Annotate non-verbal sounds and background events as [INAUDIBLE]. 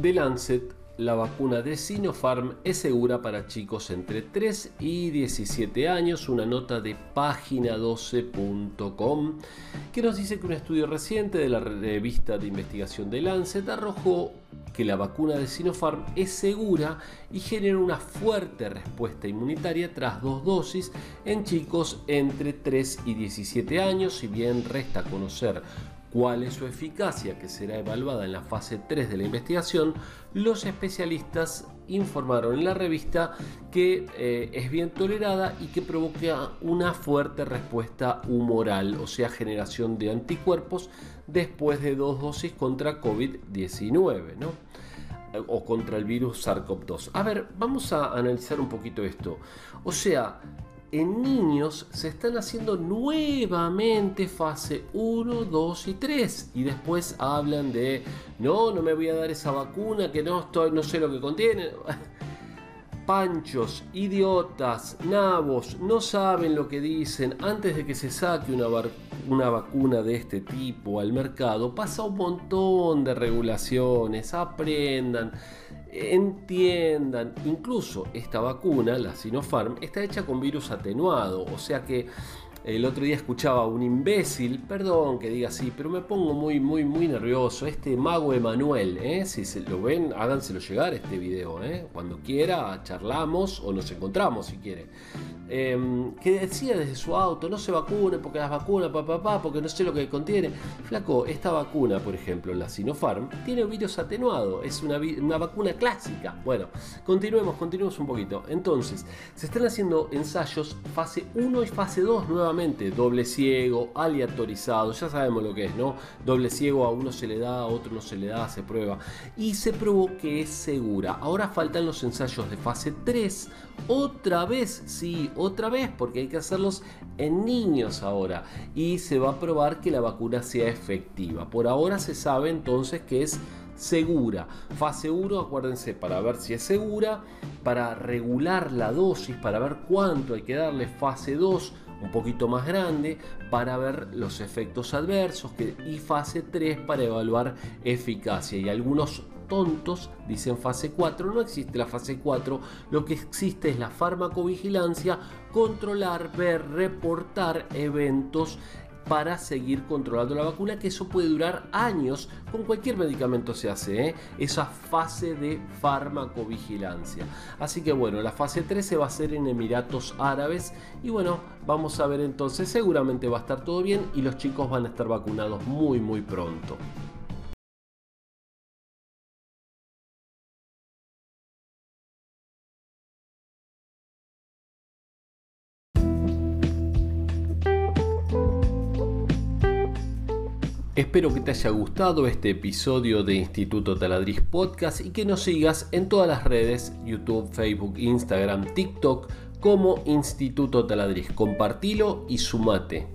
The Lancet, la vacuna de Sinopharm es segura para chicos entre 3 y 17 años, una nota de página 12.com que nos dice que un estudio reciente de la revista de investigación de Lancet arrojó que la vacuna de Sinopharm es segura y genera una fuerte respuesta inmunitaria tras dos dosis en chicos entre 3 y 17 años, si bien resta conocer cuál es su eficacia que será evaluada en la fase 3 de la investigación, los especialistas informaron en la revista que eh, es bien tolerada y que provoca una fuerte respuesta humoral, o sea, generación de anticuerpos después de dos dosis contra COVID-19, ¿no? o contra el virus SARS-CoV-2. A ver, vamos a analizar un poquito esto. O sea, en niños se están haciendo nuevamente fase 1, 2 y 3 y después hablan de no, no me voy a dar esa vacuna que no estoy, no sé lo que contiene. [LAUGHS] Panchos, idiotas, nabos, no saben lo que dicen. Antes de que se saque una, una vacuna de este tipo al mercado, pasa un montón de regulaciones, aprendan entiendan, incluso esta vacuna, la Sinopharm, está hecha con virus atenuado, o sea que el otro día escuchaba a un imbécil, perdón que diga así, pero me pongo muy, muy, muy nervioso. Este mago Emanuel, ¿eh? si se lo ven, háganselo llegar este video. ¿eh? Cuando quiera, charlamos o nos encontramos si quiere. Em, que decía desde su auto, no se vacune porque las vacunas, papá, papá, porque no sé lo que contiene. Flaco, esta vacuna, por ejemplo, la Sinopharm, tiene virus atenuado, es una, una vacuna clásica. Bueno, continuemos, continuemos un poquito. Entonces, se están haciendo ensayos fase 1 y fase 2 nuevamente doble ciego, aleatorizado, ya sabemos lo que es, ¿no? Doble ciego a uno se le da, a otro no se le da, se prueba. Y se probó que es segura. Ahora faltan los ensayos de fase 3. Otra vez, sí, otra vez, porque hay que hacerlos en niños ahora. Y se va a probar que la vacuna sea efectiva. Por ahora se sabe entonces que es segura. Fase 1, acuérdense, para ver si es segura, para regular la dosis, para ver cuánto hay que darle. Fase 2, un poquito más grande, para ver los efectos adversos. y fase 3, para evaluar eficacia. Y algunos tontos dicen fase 4, no existe la fase 4, lo que existe es la farmacovigilancia, controlar, ver, reportar eventos para seguir controlando la vacuna, que eso puede durar años, con cualquier medicamento se hace, ¿eh? esa fase de farmacovigilancia. Así que bueno, la fase 3 se va a hacer en Emiratos Árabes y bueno, vamos a ver entonces, seguramente va a estar todo bien y los chicos van a estar vacunados muy muy pronto. Espero que te haya gustado este episodio de Instituto Taladriz Podcast y que nos sigas en todas las redes, YouTube, Facebook, Instagram, TikTok como Instituto Taladriz. Compartilo y sumate.